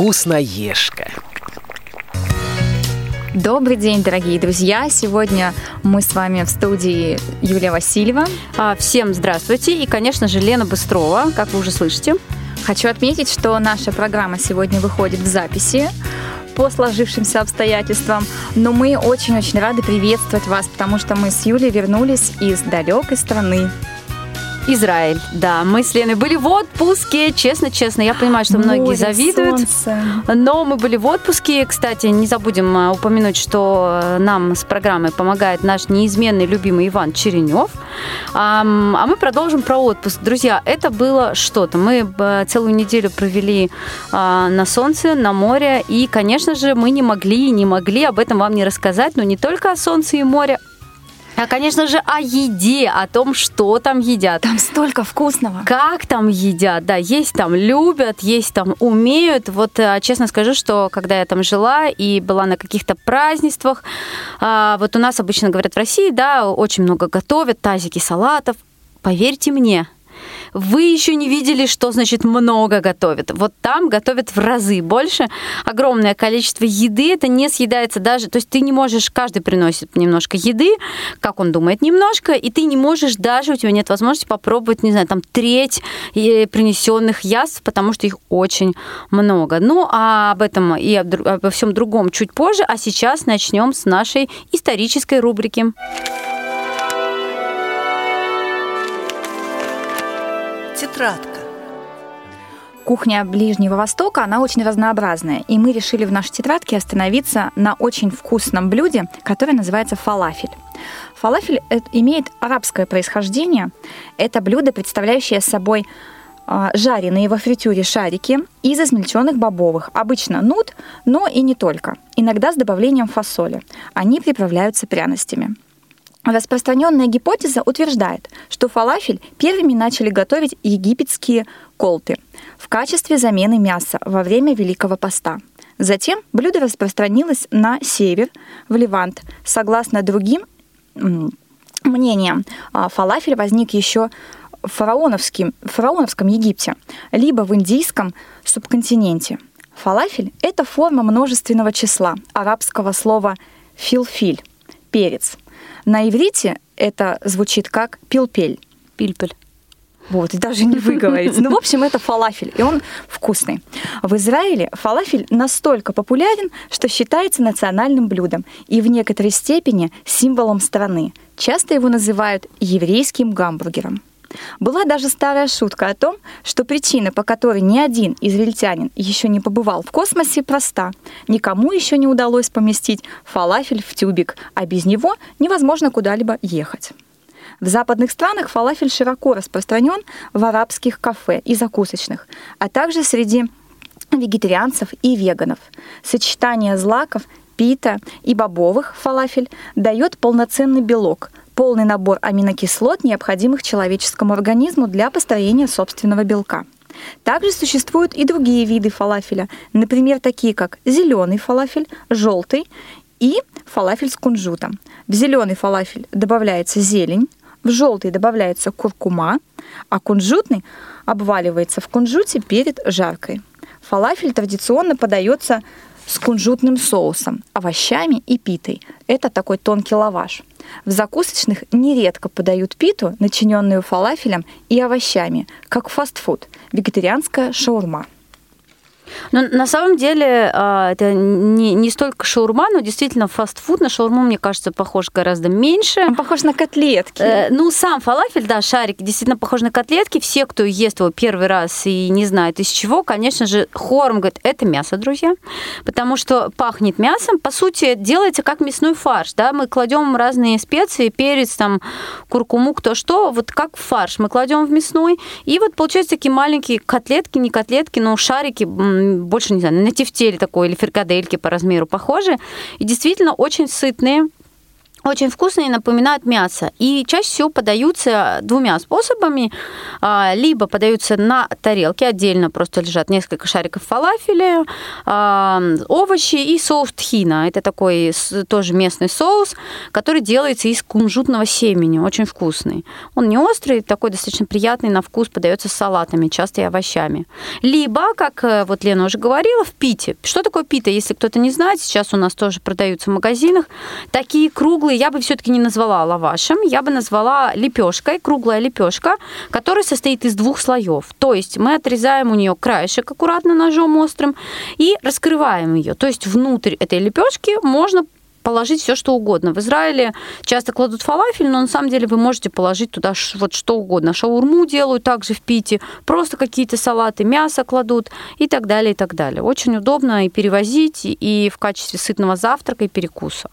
вкусноежка. Добрый день, дорогие друзья! Сегодня мы с вами в студии Юлия Васильева. А, всем здравствуйте! И, конечно же, Лена Быстрова, как вы уже слышите. Хочу отметить, что наша программа сегодня выходит в записи по сложившимся обстоятельствам. Но мы очень-очень рады приветствовать вас, потому что мы с Юлей вернулись из далекой страны. Израиль, да. Мы с Леной были в отпуске, честно-честно. Я понимаю, что многие Море, завидуют. солнце. Но мы были в отпуске. Кстати, не забудем а, упомянуть, что э, нам с программой помогает наш неизменный любимый Иван Черенев. А мы продолжим про отпуск. Друзья, это было что-то. Мы э, целую неделю провели на солнце, на море. И, конечно же, мы не могли не могли об этом вам не рассказать. Но не только о солнце и море, а, конечно же, о еде, о том, что там едят. Там столько вкусного. Как там едят, да, есть там любят, есть там умеют. Вот э, честно скажу, что когда я там жила и была на каких-то празднествах, а, вот у нас обычно говорят в России, да, очень много готовят, тазики салатов. Поверьте мне, вы еще не видели, что значит много готовят. Вот там готовят в разы больше. Огромное количество еды, это не съедается даже. То есть ты не можешь, каждый приносит немножко еды, как он думает, немножко, и ты не можешь даже, у тебя нет возможности попробовать, не знаю, там треть э, принесенных яств, потому что их очень много. Ну, а об этом и обо всем другом чуть позже, а сейчас начнем с нашей исторической рубрики. Тетрадка. Кухня Ближнего Востока, она очень разнообразная. И мы решили в нашей тетрадке остановиться на очень вкусном блюде, которое называется фалафель. Фалафель э, имеет арабское происхождение. Это блюдо, представляющее собой а, жареные во фритюре шарики из измельченных бобовых. Обычно нут, но и не только. Иногда с добавлением фасоли. Они приправляются пряностями. Распространенная гипотеза утверждает, что фалафель первыми начали готовить египетские колты в качестве замены мяса во время Великого Поста. Затем блюдо распространилось на север, в Ливант. Согласно другим мнениям, а, фалафель возник еще в фараоновским, в фараоновском Египте, либо в индийском субконтиненте. Фалафель – это форма множественного числа арабского слова «филфиль» – перец. На иврите это звучит как пилпель. Пильпель. Вот, и даже не выговорить. Ну, в общем, это фалафель, и он вкусный. В Израиле фалафель настолько популярен, что считается национальным блюдом и в некоторой степени символом страны. Часто его называют еврейским гамбургером. Была даже старая шутка о том, что причина, по которой ни один израильтянин еще не побывал в космосе, проста. Никому еще не удалось поместить фалафель в тюбик, а без него невозможно куда-либо ехать. В западных странах фалафель широко распространен в арабских кафе и закусочных, а также среди вегетарианцев и веганов. Сочетание злаков, пита и бобовых фалафель дает полноценный белок, полный набор аминокислот, необходимых человеческому организму для построения собственного белка. Также существуют и другие виды фалафеля, например, такие как зеленый фалафель, желтый и фалафель с кунжутом. В зеленый фалафель добавляется зелень, в желтый добавляется куркума, а кунжутный обваливается в кунжуте перед жаркой. Фалафель традиционно подается с кунжутным соусом, овощами и питой. Это такой тонкий лаваш. В закусочных нередко подают питу, начиненную фалафелем и овощами, как фастфуд, вегетарианская шаурма. Но на самом деле а, это не, не столько шаурма, но действительно фастфуд. На шаурму, мне кажется, похож гораздо меньше. Он похож на котлетки. Э, ну, сам фалафель, да, шарик, действительно похож на котлетки. Все, кто ест его первый раз и не знает из чего, конечно же, хором говорит, это мясо, друзья. Потому что пахнет мясом. По сути, делается как мясной фарш. Да? Мы кладем разные специи, перец, там, куркуму, кто что, вот как фарш мы кладем в мясной. И вот получаются такие маленькие котлетки, не котлетки, но шарики, больше, не знаю, на тефтели такой или фрикадельки по размеру похожи. И действительно очень сытные, очень вкусные напоминают мясо. И чаще всего подаются двумя способами. А, либо подаются на тарелке, отдельно просто лежат несколько шариков фалафеля, а, овощи и соус тхина. Это такой тоже местный соус, который делается из кунжутного семени, очень вкусный. Он не острый, такой достаточно приятный на вкус, подается с салатами, часто и овощами. Либо, как э, вот Лена уже говорила, в пите. Что такое пита? Если кто-то не знает, сейчас у нас тоже продаются в магазинах. Такие круглые круглый я бы все-таки не назвала лавашем, я бы назвала лепешкой, круглая лепешка, которая состоит из двух слоев. То есть мы отрезаем у нее краешек аккуратно ножом острым и раскрываем ее. То есть внутрь этой лепешки можно положить все, что угодно. В Израиле часто кладут фалафель, но на самом деле вы можете положить туда вот что угодно. Шаурму делают также в Пите, просто какие-то салаты, мясо кладут и так далее, и так далее. Очень удобно и перевозить, и в качестве сытного завтрака, и перекуса.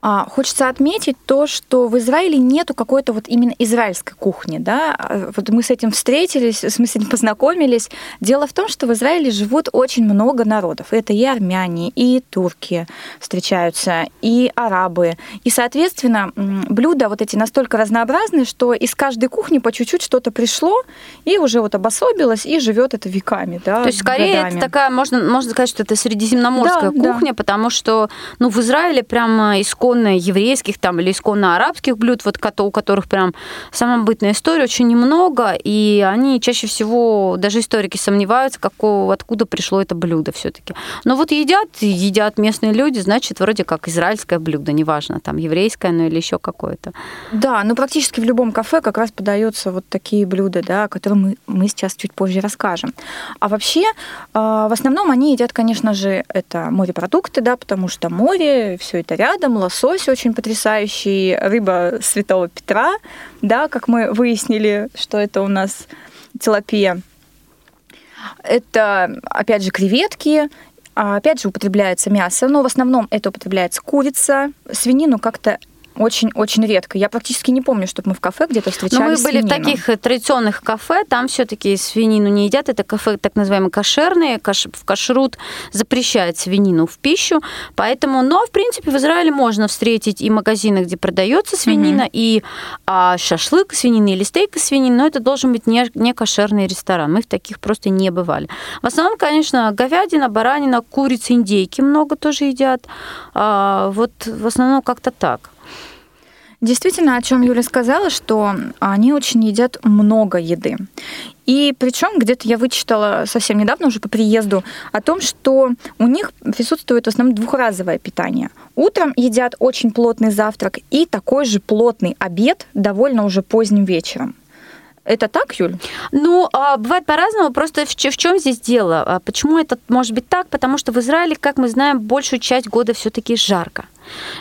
А, хочется отметить то, что в Израиле нету какой-то вот именно израильской кухни, да. А, вот мы с этим встретились, мы с этим познакомились. Дело в том, что в Израиле живут очень много народов. Это и армяне, и турки встречаются, и арабы. И, соответственно, блюда вот эти настолько разнообразны, что из каждой кухни по чуть-чуть что-то пришло и уже вот обособилось и живет это веками, да. То есть скорее годами. это такая, можно, можно сказать, что это средиземноморская да, кухня, да. потому что, ну, в Израиле прямо исконно исконно еврейских там или исконно арабских блюд, вот у которых прям самобытная история очень немного, и они чаще всего, даже историки сомневаются, какого, откуда пришло это блюдо все-таки. Но вот едят, едят местные люди, значит, вроде как израильское блюдо, неважно, там еврейское, ну или еще какое-то. Да, ну практически в любом кафе как раз подаются вот такие блюда, да, о которых мы, мы сейчас чуть позже расскажем. А вообще, а, в основном они едят, конечно же, это морепродукты, да, потому что море, все это рядом, лосось лосось очень потрясающий, рыба Святого Петра, да, как мы выяснили, что это у нас тилапия. Это, опять же, креветки, а, опять же, употребляется мясо, но в основном это употребляется курица, свинину как-то очень-очень редко. Я практически не помню, чтобы мы в кафе где-то встречались Но мы были свинину. в таких э, традиционных кафе, там все таки свинину не едят. Это кафе так называемые кошерные. В кашрут запрещает свинину в пищу. Поэтому, но, в принципе, в Израиле можно встретить и магазины, где продается свинина, mm-hmm. и а, шашлык свинины или стейк свинины, но это должен быть не, не кошерный ресторан. Мы в таких просто не бывали. В основном, конечно, говядина, баранина, курица, индейки много тоже едят. А, вот в основном как-то так. Действительно, о чем Юля сказала, что они очень едят много еды. И причем где-то я вычитала совсем недавно, уже по приезду, о том, что у них присутствует в основном двухразовое питание. Утром едят очень плотный завтрак и такой же плотный обед довольно уже поздним вечером. Это так, Юль? Ну, а, бывает по-разному. Просто в, чем здесь дело? А почему это может быть так? Потому что в Израиле, как мы знаем, большую часть года все-таки жарко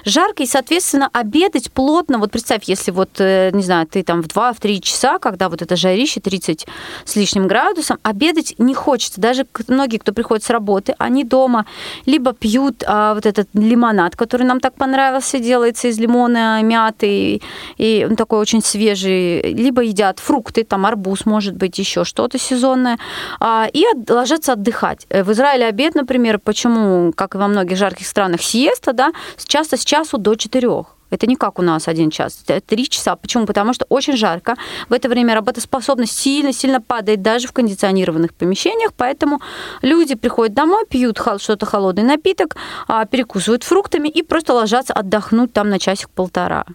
жарко, и, соответственно, обедать плотно, вот представь, если вот, э, не знаю, ты там в 2-3 часа, когда вот это жарище 30 с лишним градусом, обедать не хочется. Даже многие, кто приходит с работы, они дома либо пьют а, вот этот лимонад, который нам так понравился, делается из лимона, мяты, и он такой очень свежий, либо едят фрукты, там арбуз, может быть, еще что-то сезонное, а, и ложатся отдыхать. Э, в Израиле обед, например, почему, как и во многих жарких странах, сиеста, да, часто с часу до четырех. Это не как у нас один час, три часа. Почему? Потому что очень жарко. В это время работоспособность сильно-сильно падает даже в кондиционированных помещениях, поэтому люди приходят домой, пьют что-то холодный напиток, а, перекусывают фруктами и просто ложатся отдохнуть там на часик-полтора.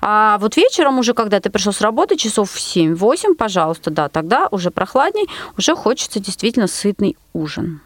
А вот вечером уже, когда ты пришел с работы, часов в 7-8, пожалуйста, да, тогда уже прохладней, уже хочется действительно сытный ужин.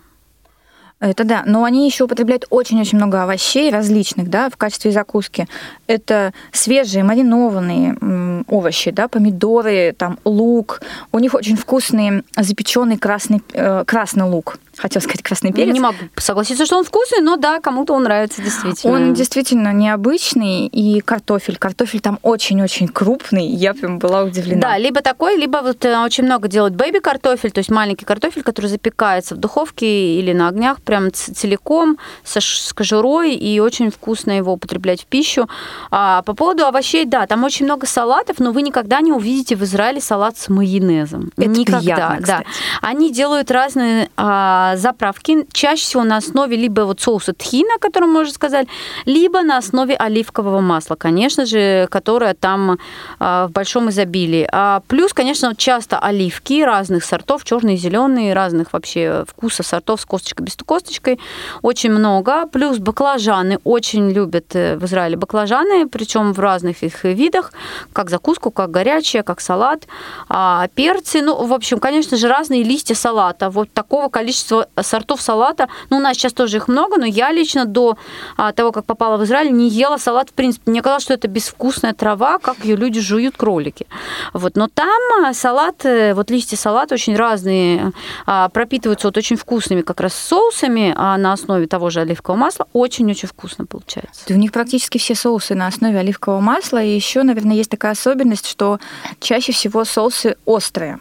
Это да, но они еще употребляют очень-очень много овощей различных, да, в качестве закуски. Это свежие, маринованные овощи, да, помидоры, там лук. У них очень вкусный запеченный красный, э, красный лук хотел сказать красный перец. Не могу согласиться, что он вкусный, но да, кому-то он нравится действительно. Он действительно необычный, и картофель. Картофель там очень-очень крупный, я прям была удивлена. Да, либо такой, либо вот э, очень много делают бэйби-картофель, то есть маленький картофель, который запекается в духовке или на огнях прям целиком, со, с кожурой, и очень вкусно его употреблять в пищу. А по поводу овощей, да, там очень много салатов, но вы никогда не увидите в Израиле салат с майонезом. Это никогда, приятно, да. кстати. Они делают разные а, заправки, чаще всего на основе либо вот соуса тхина, о котором мы уже сказали, либо на основе оливкового масла, конечно же, которое там а, в большом изобилии. А, плюс, конечно, часто оливки разных сортов, черные, зеленые, разных вообще вкусов сортов с косточкой, без косточкой, очень много. Плюс баклажаны очень любят э, в Израиле баклажаны, причем в разных их видах, как закуску, как горячее, как салат. А, перцы, ну, в общем, конечно же, разные листья салата. Вот такого количества сортов салата, ну, у нас сейчас тоже их много, но я лично до а, того, как попала в Израиль, не ела салат, в принципе. Мне казалось, что это безвкусная трава, как ее люди жуют кролики. Вот. Но там а, салат, э, вот листья салата очень разные, а, пропитываются вот очень вкусными как раз соусами а, на основе того же оливкового масла. Очень-очень вкусно получается. Да У них практически все соусы на основе оливкового масла. И еще, наверное, есть такая особенность, что чаще всего соусы острые.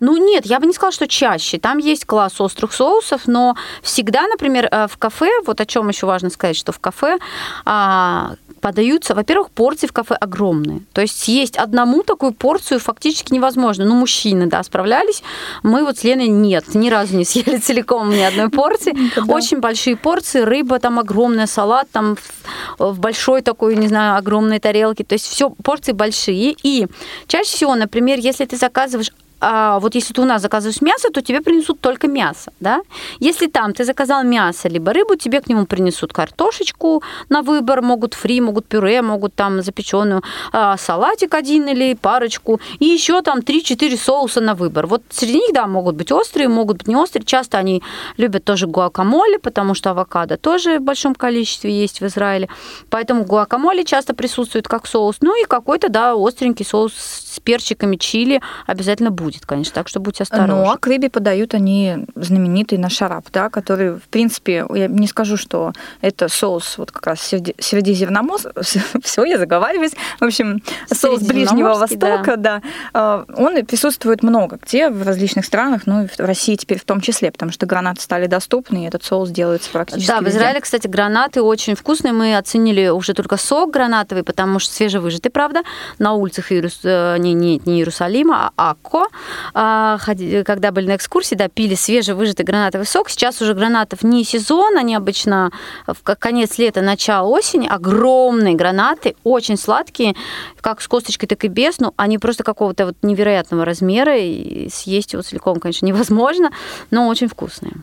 Ну нет, я бы не сказала, что чаще. Там есть класс острых соусов, но всегда, например, э, в кафе, вот о чем еще важно сказать, что в кафе а, подаются, во-первых, порции в кафе огромные. То есть съесть одному такую порцию фактически невозможно. Ну, мужчины, да, справлялись. Мы вот с Леной нет, ни разу не съели целиком ни одной порции. Очень большие порции, рыба там огромная, салат там в, в большой такой, не знаю, огромной тарелке. То есть все порции большие. И чаще всего, например, если ты заказываешь а, вот если ты у нас заказываешь мясо, то тебе принесут только мясо, да? Если там ты заказал мясо либо рыбу, тебе к нему принесут картошечку на выбор, могут фри, могут пюре, могут там запеченную а, салатик один или парочку, и еще там 3-4 соуса на выбор. Вот среди них, да, могут быть острые, могут быть не острые. Часто они любят тоже гуакамоле, потому что авокадо тоже в большом количестве есть в Израиле. Поэтому гуакамоле часто присутствует как соус. Ну и какой-то, да, остренький соус с перчиками чили обязательно будет, конечно. Так что будьте осторожны. Ну, а к рыбе подают они знаменитый нашарап, да, который, в принципе, я не скажу, что это соус вот как раз среди- средиземноморский, все, я заговариваюсь, в общем, соус Ближнего Востока, да. А, Он присутствует много где, в различных странах, ну и в России теперь в том числе, потому что гранаты стали доступны, и этот соус делается практически Да, в везде. Израиле, кстати, гранаты очень вкусные. Мы оценили уже только сок гранатовый, потому что свежевыжатый, правда, на улицах Иерус... э, не, не, не Иерусалима, а Акко. А, Когда были на экскурсии, да, пили свежевыжатый гранатовый сок. Сейчас уже гранатов не сезон, они обычно в конец лета, начало осени. Огромные гранаты, очень сладкие, как с косточкой, так и без. Ну, они просто какого-то вот невероятного размера, и съесть его целиком, конечно, невозможно, но очень вкусные.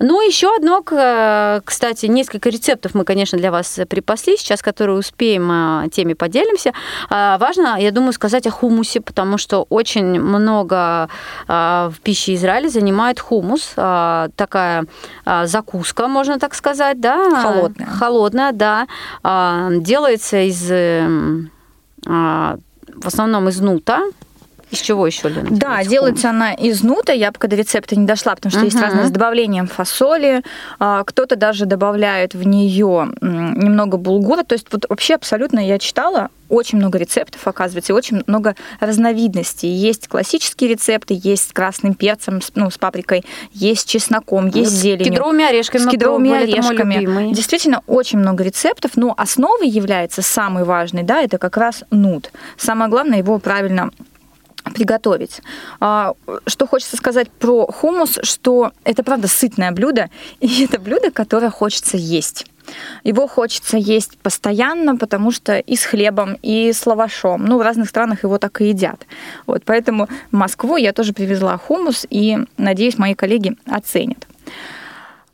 Ну, еще одно, к- кстати, несколько рецептов мы, конечно, для вас припасли сейчас, которые успеем, а, теми поделимся. А, Важно, я думаю, сказать о хумусе, потому что очень много в пище Израиля занимает хумус. А, Такая а, закуска, можно так сказать, да? Холодная. Холодная, да. Делается из в основном из нута. Из чего еще, Лена? Да, делается она из нута. Я пока до рецепта не дошла, потому что есть Мгм. разные с добавлением фасоли. А, Кто-то даже добавляет в нее немного булгура. То есть вот вообще абсолютно я читала очень много рецептов, оказывается, и очень много разновидностей. Есть классические рецепты, есть с красным перцем, с- ну, с паприкой, есть с чесноком, есть с С зеленью. кедровыми орешками. С кедровыми орешками. Действительно, очень много рецептов, но основой является самый важный, да, это как раз нут. Самое главное его правильно приготовить. А, Что хочется сказать про хумус, что это правда сытное блюдо, и это блюдо, которое хочется есть. Его хочется есть постоянно, потому что и с хлебом, и с лавашом. Ну, в разных странах его так и едят. Вот, поэтому в Москву я тоже привезла хумус, и, надеюсь, мои коллеги оценят.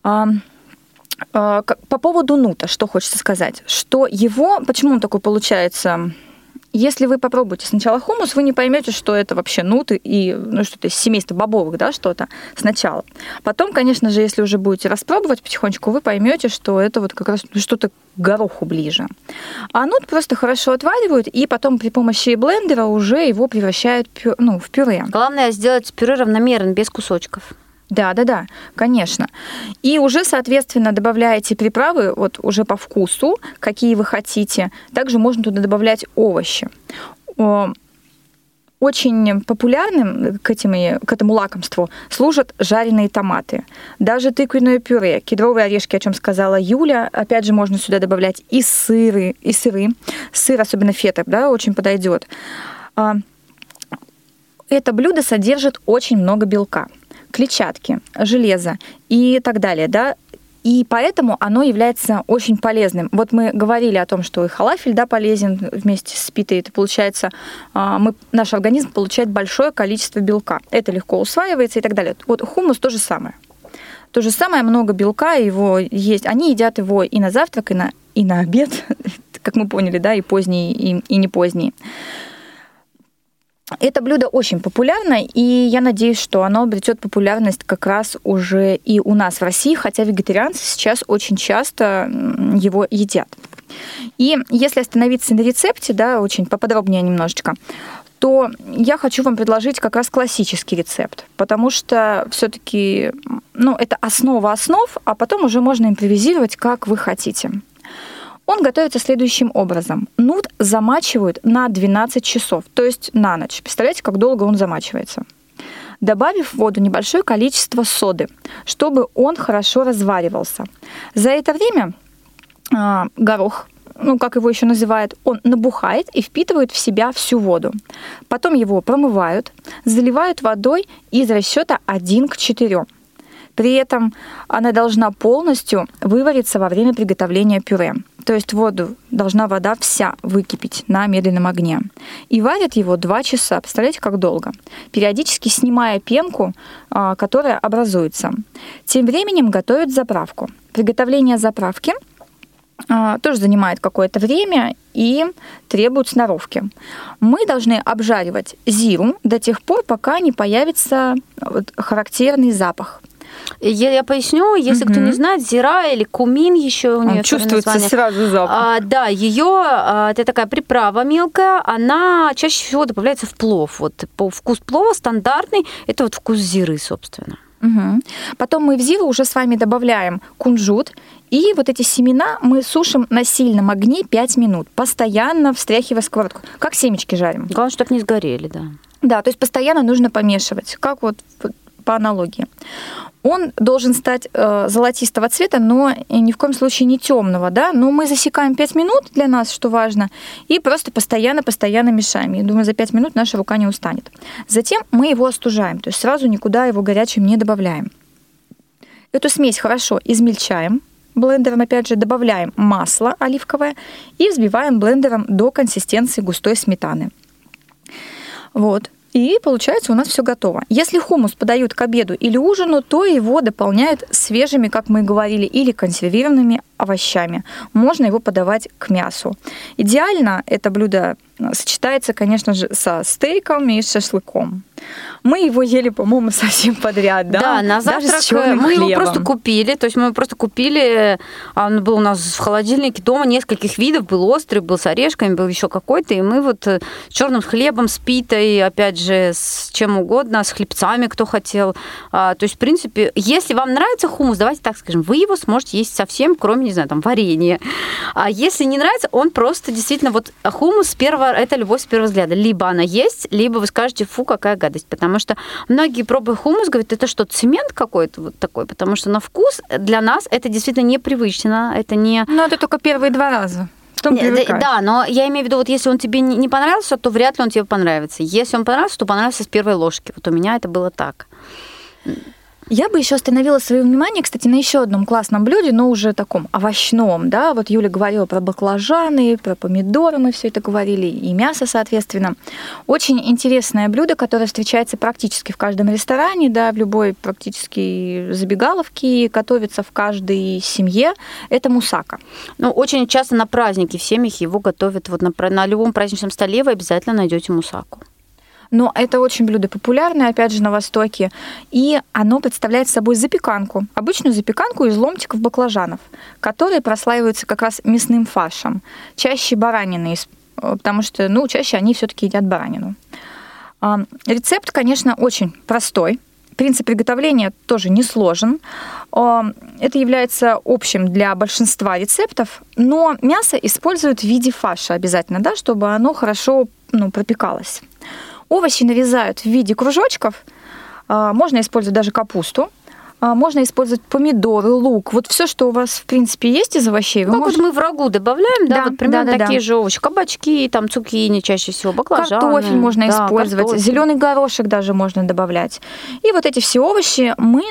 А, а, По поводу нута, что хочется сказать, что его, почему он такой получается если вы попробуете сначала хумус, вы не поймете, что это вообще нуты и ну, что-то из семейства бобовых, да, что-то сначала. Потом, конечно же, если уже будете распробовать потихонечку, вы поймете, что это вот как раз что-то к гороху ближе. А нут просто хорошо отваривают, и потом при помощи блендера уже его превращают ну, в пюре. Главное сделать пюре равномерно, без кусочков. Да, да, да, конечно. И уже, соответственно, добавляете приправы вот уже по вкусу, какие вы хотите. Также можно туда добавлять овощи. Очень популярным к, этим, к этому лакомству служат жареные томаты. Даже тыквенное пюре, кедровые орешки, о чем сказала Юля. Опять же, можно сюда добавлять и сыры, и сыры. Сыр, особенно фета, да, очень подойдет. А, это блюдо содержит очень много белка клетчатки, железа и так далее, да, и поэтому оно является очень полезным. Вот мы говорили о том, что и халафель да, полезен вместе с питой. Это получается, а, мы, наш организм получает большое количество белка. Это легко усваивается и так далее. Вот хумус то же самое. То же самое, много белка, его есть. Они едят его и на завтрак, и на, и на обед, как мы поняли, да, и поздний, и, и не поздний. Это блюдо очень популярно, и я надеюсь, что оно обретет популярность как раз уже и у нас в России, хотя вегетарианцы сейчас очень часто его едят. И если остановиться на рецепте, да, очень поподробнее немножечко, то я хочу вам предложить как раз классический рецепт, потому что все-таки ну, это основа основ, а потом уже можно импровизировать, как вы хотите. Он готовится следующим образом. Нут замачивают на 12 часов, то есть на ночь. Представляете, как долго он замачивается? добавив в воду небольшое количество соды, чтобы он хорошо разваривался. За это время э, горох, ну, как его еще называют, он набухает и впитывает в себя всю воду. Потом его промывают, заливают водой из расчета 1 к 4. При этом она должна полностью вывариться во время приготовления пюре. То есть воду должна вода вся выкипеть на медленном огне. И варят его 2 часа. Представляете, как долго? Периодически снимая пенку, а, которая образуется. Тем временем готовят заправку. Приготовление заправки а, тоже занимает какое-то время и требует сноровки. Мы должны обжаривать зиру до тех пор, пока не появится характерный запах. Я, я поясню, если угу. кто не знает, зира или кумин еще у нее чувствуется сразу запах. А, да, ее а, это такая приправа мелкая, она чаще всего добавляется в плов. Вот по вкус плова стандартный, это вот вкус зиры, собственно. Угу. Потом мы в зиру уже с вами добавляем кунжут, и вот эти семена мы сушим на сильном огне 5 минут, постоянно встряхивая сковородку. Как семечки жарим. Главное, чтобы не сгорели, да. Да, то есть постоянно нужно помешивать, как вот по аналогии он должен стать э, золотистого цвета, но ни в коем случае не темного, да. Но мы засекаем 5 минут для нас, что важно, и просто постоянно-постоянно мешаем. Я думаю, за 5 минут наша рука не устанет. Затем мы его остужаем, то есть сразу никуда его горячим не добавляем. Эту смесь хорошо измельчаем, блендером, опять же, добавляем масло оливковое и взбиваем блендером до консистенции густой сметаны. Вот. И получается у нас все готово. Если хумус подают к обеду или ужину, то его дополняют свежими, как мы и говорили, или консервированными овощами. Можно его подавать к мясу. Идеально это блюдо сочетается, конечно же, со стейком и шашлыком. Мы его ели, по-моему, совсем подряд, да? Да, на завтрак э, мы хлебом. его просто купили, то есть мы просто купили, а он был у нас в холодильнике дома нескольких видов, был острый, был с орешками, был еще какой-то, и мы вот э, с черным хлебом, с питой, опять же, с чем угодно, с хлебцами, кто хотел. А, то есть, в принципе, если вам нравится хумус, давайте так скажем, вы его сможете есть совсем, кроме, не знаю, там, варенья. А если не нравится, он просто действительно, вот хумус с первого, это любовь с первого взгляда. Либо она есть, либо вы скажете, фу, какая гадость, потому что многие пробуя хумус говорят, это что, цемент какой-то вот такой, потому что на вкус для нас это действительно непривычно, это не... Ну, это только первые два раза. Потом да, да, но я имею в виду, вот если он тебе не понравился, то вряд ли он тебе понравится. Если он понравился, то понравился с первой ложки. Вот у меня это было так. Я бы еще остановила свое внимание, кстати, на еще одном классном блюде, но уже таком овощном, да, вот Юля говорила про баклажаны, про помидоры, мы все это говорили, и мясо, соответственно. Очень интересное блюдо, которое встречается практически в каждом ресторане, да, в любой практически забегаловке, готовится в каждой семье, это мусака. Ну, очень часто на праздники в семьях его готовят, вот на, на любом праздничном столе вы обязательно найдете мусаку. Но это очень блюдо популярное, опять же, на Востоке. И оно представляет собой запеканку, обычную запеканку из ломтиков баклажанов, которые прослаиваются как раз мясным фаршем. Чаще баранины, потому что, ну, чаще они все-таки едят баранину. А, рецепт, конечно, очень простой. Принцип приготовления тоже не сложен. А, это является общим для большинства рецептов, но мясо используют в виде фарша обязательно, да, чтобы оно хорошо ну, пропекалось. Овощи нарезают в виде кружочков. А, Можно использовать даже капусту. А, Можно использовать помидоры, лук. Вот все, что у вас, в принципе, есть из овощей, вы Как можете... вот мы в рагу добавляем, да, Да, вот примерно да-да-да. такие же овощи. Кабачки, там цукини чаще всего, баклажаны. Картофель можно да, использовать, картофель. зеленый горошек даже можно добавлять. И вот эти все овощи мы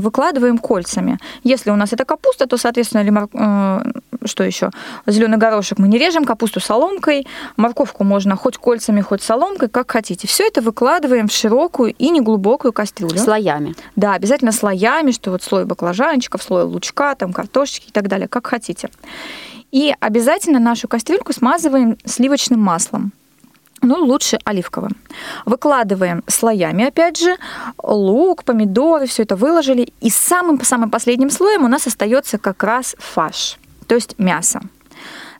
выкладываем кольцами. Если у нас это капуста, то, соответственно, или мор- э, что еще? Зеленый горошек мы не режем, капусту соломкой, морковку можно хоть кольцами, хоть соломкой, как хотите. Все это выкладываем в широкую и неглубокую кастрюлю. Слоями. Да, обязательно слоями, что вот слой баклажанчиков, слой лучка, там картошечки и так далее, как хотите. И обязательно нашу кастрюльку смазываем сливочным маслом. Ну, лучше оливковым. Выкладываем слоями, опять же, лук, помидоры, все это выложили. И самым-самым последним слоем у нас остается как раз фарш, то есть мясо.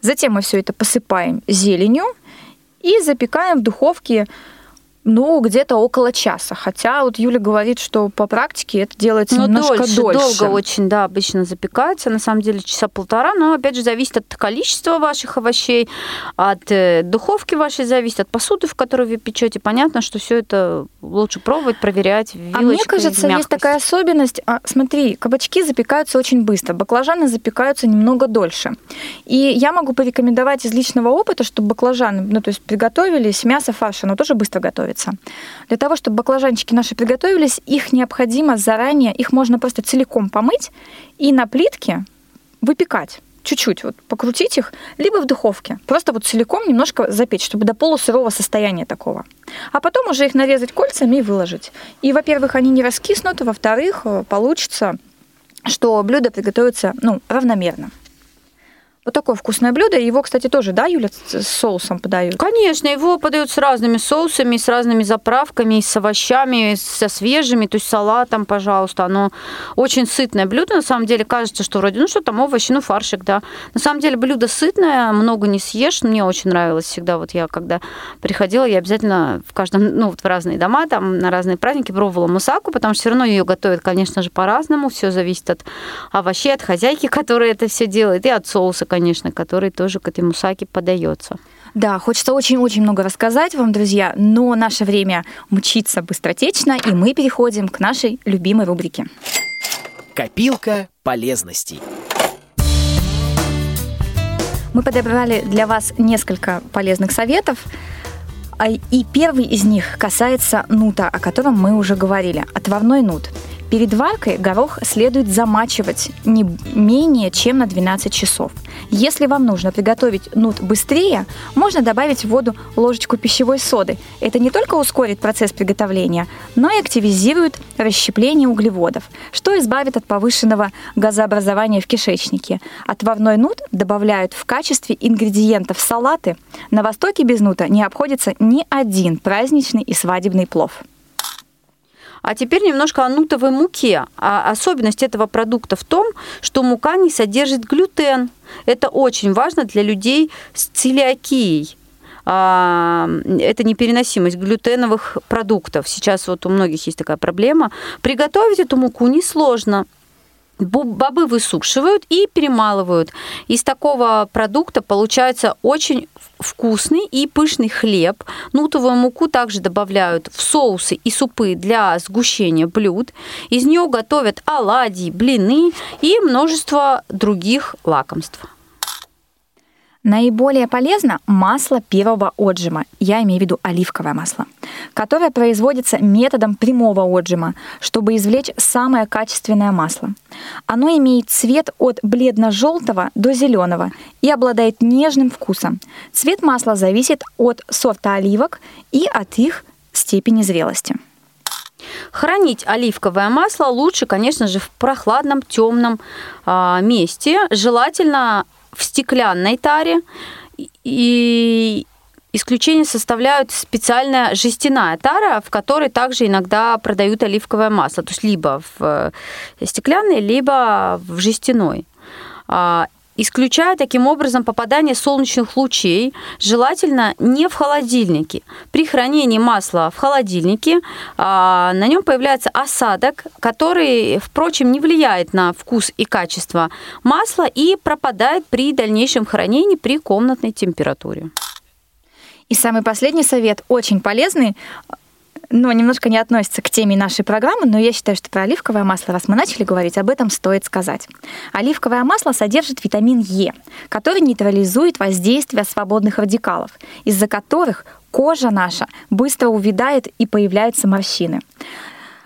Затем мы все это посыпаем зеленью и запекаем в духовке ну, где-то около часа. Хотя вот Юля говорит, что по практике это делается Но немножко дольше, дольше. долго очень, да, обычно запекается, на самом деле часа полтора, но опять же зависит от количества ваших овощей, от э, духовки вашей зависит, от посуды, в которой вы печете. Понятно, что все это лучше пробовать, проверять вилочкой. А мне кажется, есть мягкость. такая особенность. А, смотри, кабачки запекаются очень быстро, баклажаны запекаются немного дольше. И я могу порекомендовать из личного опыта, чтобы баклажаны, ну, то есть приготовились, мясо, фарш, оно тоже быстро готовится. Для того, чтобы баклажанчики наши приготовились, их необходимо заранее, их можно просто целиком помыть и на плитке выпекать чуть-чуть вот покрутить их, либо в духовке. Просто вот целиком немножко запечь, чтобы до полусырого состояния такого. А потом уже их нарезать кольцами и выложить. И, во-первых, они не раскиснут, а во-вторых, э, получится, что блюдо приготовится ну, равномерно. Вот такое вкусное блюдо. Его, кстати, тоже, да, Юля, с соусом подают? Конечно, его подают с разными соусами, с разными заправками, с овощами, со свежими, то есть салатом, пожалуйста. Оно очень сытное блюдо. На самом деле кажется, что вроде, ну что там, овощи, ну фаршик, да. На самом деле блюдо сытное, много не съешь. Мне очень нравилось всегда. Вот я когда приходила, я обязательно в каждом, ну вот в разные дома, там на разные праздники пробовала мусаку, потому что все равно ее готовят, конечно же, по-разному. Все зависит от овощей, от хозяйки, которая это все делает, и от соуса, конечно, который тоже к этой мусаке подается. Да, хочется очень-очень много рассказать вам, друзья, но наше время мчится быстротечно, и мы переходим к нашей любимой рубрике. Копилка полезностей. Мы подобрали для вас несколько полезных советов, а и первый из них касается нута, о котором мы уже говорили, отварной нут. Перед варкой горох следует замачивать не менее чем на 12 часов. Если вам нужно приготовить нут быстрее, можно добавить в воду ложечку пищевой соды. Это не только ускорит процесс приготовления, но и активизирует расщепление углеводов, что избавит от повышенного газообразования в кишечнике. Отварной нут добавляют в качестве ингредиентов салаты. На Востоке без нута не обходится ни один праздничный и свадебный плов. А теперь немножко о нутовой муке. А особенность этого продукта в том, что мука не содержит глютен. Это очень важно для людей с целиакией. А, Это непереносимость глютеновых продуктов. Сейчас вот у многих есть такая проблема. Приготовить эту муку несложно. Бобы высушивают и перемалывают. Из такого продукта получается очень вкусный и пышный хлеб. Нутовую муку также добавляют в соусы и супы для сгущения блюд. Из нее готовят оладьи, блины и множество других лакомств. Наиболее полезно масло первого отжима, я имею в виду оливковое масло, которое производится методом прямого отжима, чтобы извлечь самое качественное масло. Оно имеет цвет от бледно-желтого до зеленого и обладает нежным вкусом. Цвет масла зависит от сорта оливок и от их степени зрелости. Хранить оливковое масло лучше, конечно же, в прохладном, темном а, месте, желательно в стеклянной таре. И исключение составляют специальная жестяная тара, в которой также иногда продают оливковое масло, то есть либо в стеклянной, либо в жестяной. Исключая таким образом попадание солнечных лучей, желательно не в холодильнике. При хранении масла в холодильнике а, на нем появляется осадок, который, впрочем, не влияет на вкус и качество масла и пропадает при дальнейшем хранении при комнатной температуре. И самый последний совет, очень полезный, но немножко не относится к теме нашей программы, но я считаю, что про оливковое масло, раз мы начали говорить, об этом стоит сказать. Оливковое масло содержит витамин Е, который нейтрализует воздействие свободных радикалов, из-за которых кожа наша быстро увядает и появляются морщины.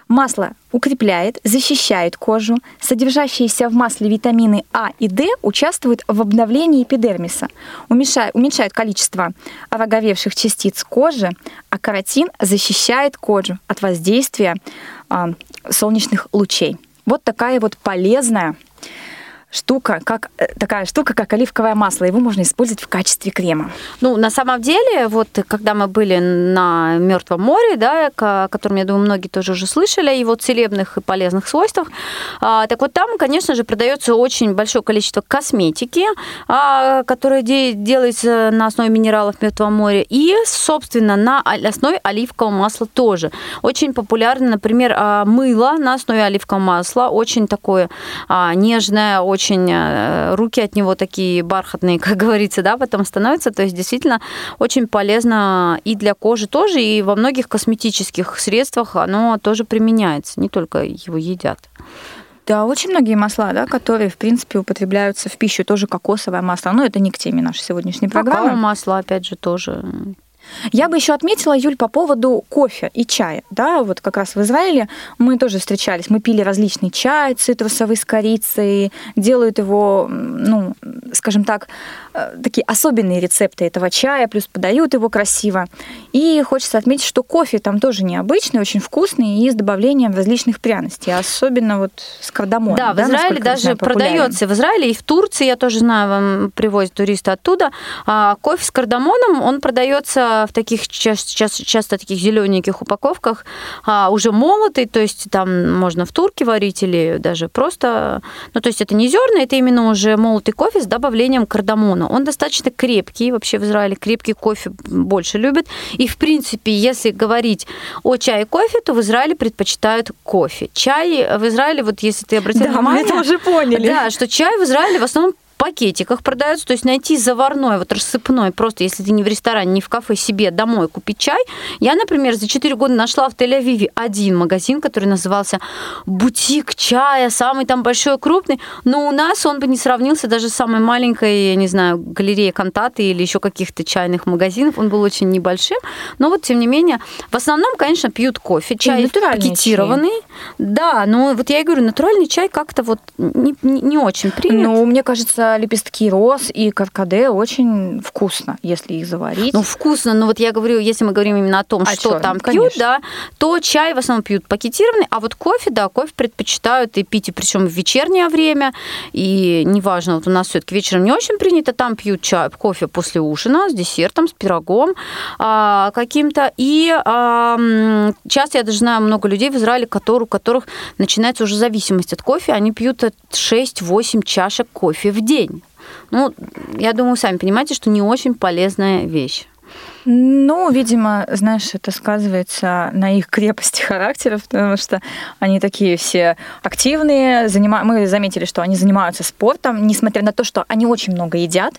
Масло укрепляет, защищает кожу. Содержащиеся в масле витамины А и D участвуют в обновлении эпидермиса, уменьшают, уменьшают количество ороговевших частиц кожи, а каротин защищает кожу от воздействия э, солнечных лучей. Вот такая вот полезная штука, как э, такая штука, как оливковое масло. Его можно использовать в качестве крема. Ну, на самом деле, вот когда мы были на Мертвом море, да, о котором, я думаю, многие тоже уже слышали, о его целебных и полезных свойствах, а, так вот там, конечно же, продается очень большое количество косметики, а, которая делается на основе минералов Мертвого моря, и, собственно, на основе оливкового масла тоже. Очень популярно, например, а, мыло на основе оливкового масла, очень такое нежное, очень очень э, руки от него такие бархатные, как говорится, да, потом становятся. То есть действительно очень полезно и для кожи тоже, и во многих косметических средствах оно тоже применяется, не только его едят. Да, очень многие масла, да, которые, в принципе, употребляются в пищу, тоже кокосовое масло. Но это не к теме нашей сегодняшней программы. Какао масло, опять же, тоже я бы еще отметила, Юль, по поводу кофе и чая. Да, вот как раз в Израиле мы тоже встречались. Мы пили различный чай цитрусовый с корицей, делают его, ну, скажем так, э, такие особенные рецепты этого чая, плюс подают его красиво. И хочется отметить, что кофе там тоже необычный, очень вкусный и с добавлением различных пряностей, особенно вот с кардамоном. Да, да в Израиле даже знаю, продается. В Израиле и в Турции, я тоже знаю, вам привозят туристы оттуда. А кофе с кардамоном, он продается в таких часто, часто, таких зелененьких упаковках а, уже молотый, то есть там можно в турке варить или даже просто, ну то есть это не зерна, это именно уже молотый кофе с добавлением кардамона. Он достаточно крепкий, вообще в Израиле крепкий кофе больше любят. И в принципе, если говорить о чае и кофе, то в Израиле предпочитают кофе. Чай в Израиле, вот если ты обратил да, внимание, мы это уже поняли. Да, что чай в Израиле в основном пакетиках продаются, то есть найти заварной, вот рассыпной, просто если ты не в ресторане, не в кафе, себе домой купить чай. Я, например, за 4 года нашла в Тель-Авиве один магазин, который назывался «Бутик чая», самый там большой, крупный, но у нас он бы не сравнился даже с самой маленькой, я не знаю, галереей Кантаты или еще каких-то чайных магазинов, он был очень небольшим, но вот, тем не менее, в основном, конечно, пьют кофе, чай пакетированный. Чай. Да, но вот я и говорю, натуральный чай как-то вот не, не, не очень принят. Ну, мне кажется, лепестки роз и каркаде очень вкусно, если их заварить. Ну, вкусно, но вот я говорю, если мы говорим именно о том, а что чё? там ну, пьют, да, то чай в основном пьют пакетированный, а вот кофе, да, кофе предпочитают и пить, и причем в вечернее время, и неважно, вот у нас все-таки вечером не очень принято, там пьют чай, кофе после ужина с десертом, с пирогом а, каким-то, и а, часто я даже знаю много людей в Израиле, которые, у которых начинается уже зависимость от кофе, они пьют 6-8 чашек кофе в день день. Ну, я думаю, сами понимаете, что не очень полезная вещь. Ну, видимо, знаешь, это сказывается на их крепости характера, потому что они такие все активные. Занима... Мы заметили, что они занимаются спортом, несмотря на то, что они очень много едят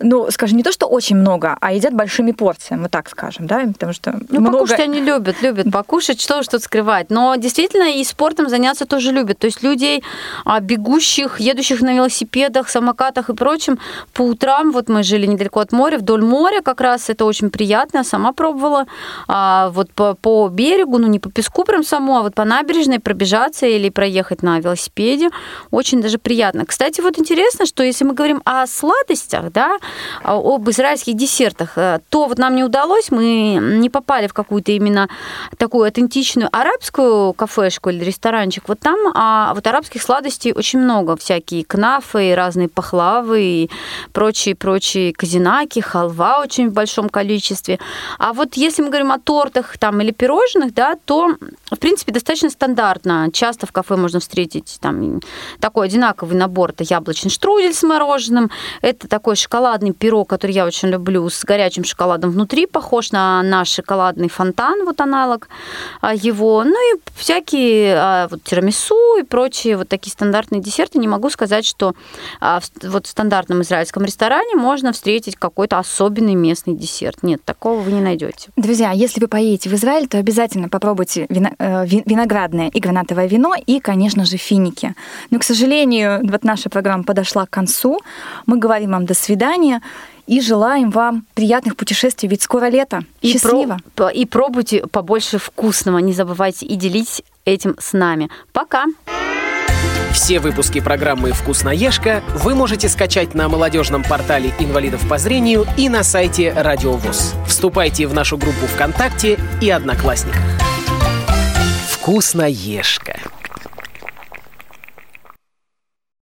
ну, скажем, не то, что очень много, а едят большими порциями, вот так скажем, да, потому что ну, много... покушать они любят, любят покушать, что что скрывать, но действительно и спортом заняться тоже любят, то есть людей, а, бегущих, едущих на велосипедах, самокатах и прочем, по утрам, вот мы жили недалеко от моря, вдоль моря как раз, это очень приятно, сама пробовала, а, вот по, по берегу, ну, не по песку прям само, а вот по набережной пробежаться или проехать на велосипеде, очень даже приятно. Кстати, вот интересно, что если мы говорим о сладостях, да, об израильских десертах, э, то вот нам не удалось, мы не попали в какую-то именно такую аутентичную арабскую кафешку или ресторанчик. Вот там а вот арабских сладостей очень много, всякие кнафы, разные пахлавы и прочие-прочие казинаки, халва очень в большом количестве. А вот если мы говорим о тортах там или пирожных, да, то в принципе достаточно стандартно. Часто в кафе можно встретить там такой одинаковый набор. Это яблочный штрудель с мороженым, это такой шоколад шоколадный пирог, который я очень люблю, с горячим шоколадом внутри, похож на наш шоколадный фонтан, вот аналог а, его. Ну и всякие а, вот тирамису и прочие вот такие стандартные десерты. Не могу сказать, что а, вот в стандартном израильском ресторане можно встретить какой-то особенный местный десерт. нет, такого вы не найдете. Друзья, если вы поедете в Израиль, то обязательно попробуйте э, виноградное и гранатовое вино и, конечно же, финики. Но, к сожалению, вот наша программа подошла к концу. Мы говорим вам до свидания и желаем вам приятных путешествий, ведь скоро лето. И Счастливо. Про, и пробуйте побольше вкусного. Не забывайте и делитесь этим с нами. Пока! Все выпуски программы «Вкусноежка» вы можете скачать на молодежном портале инвалидов по зрению и на сайте Радио ВОЗ. Вступайте в нашу группу ВКонтакте и Одноклассниках. «Вкусноежка»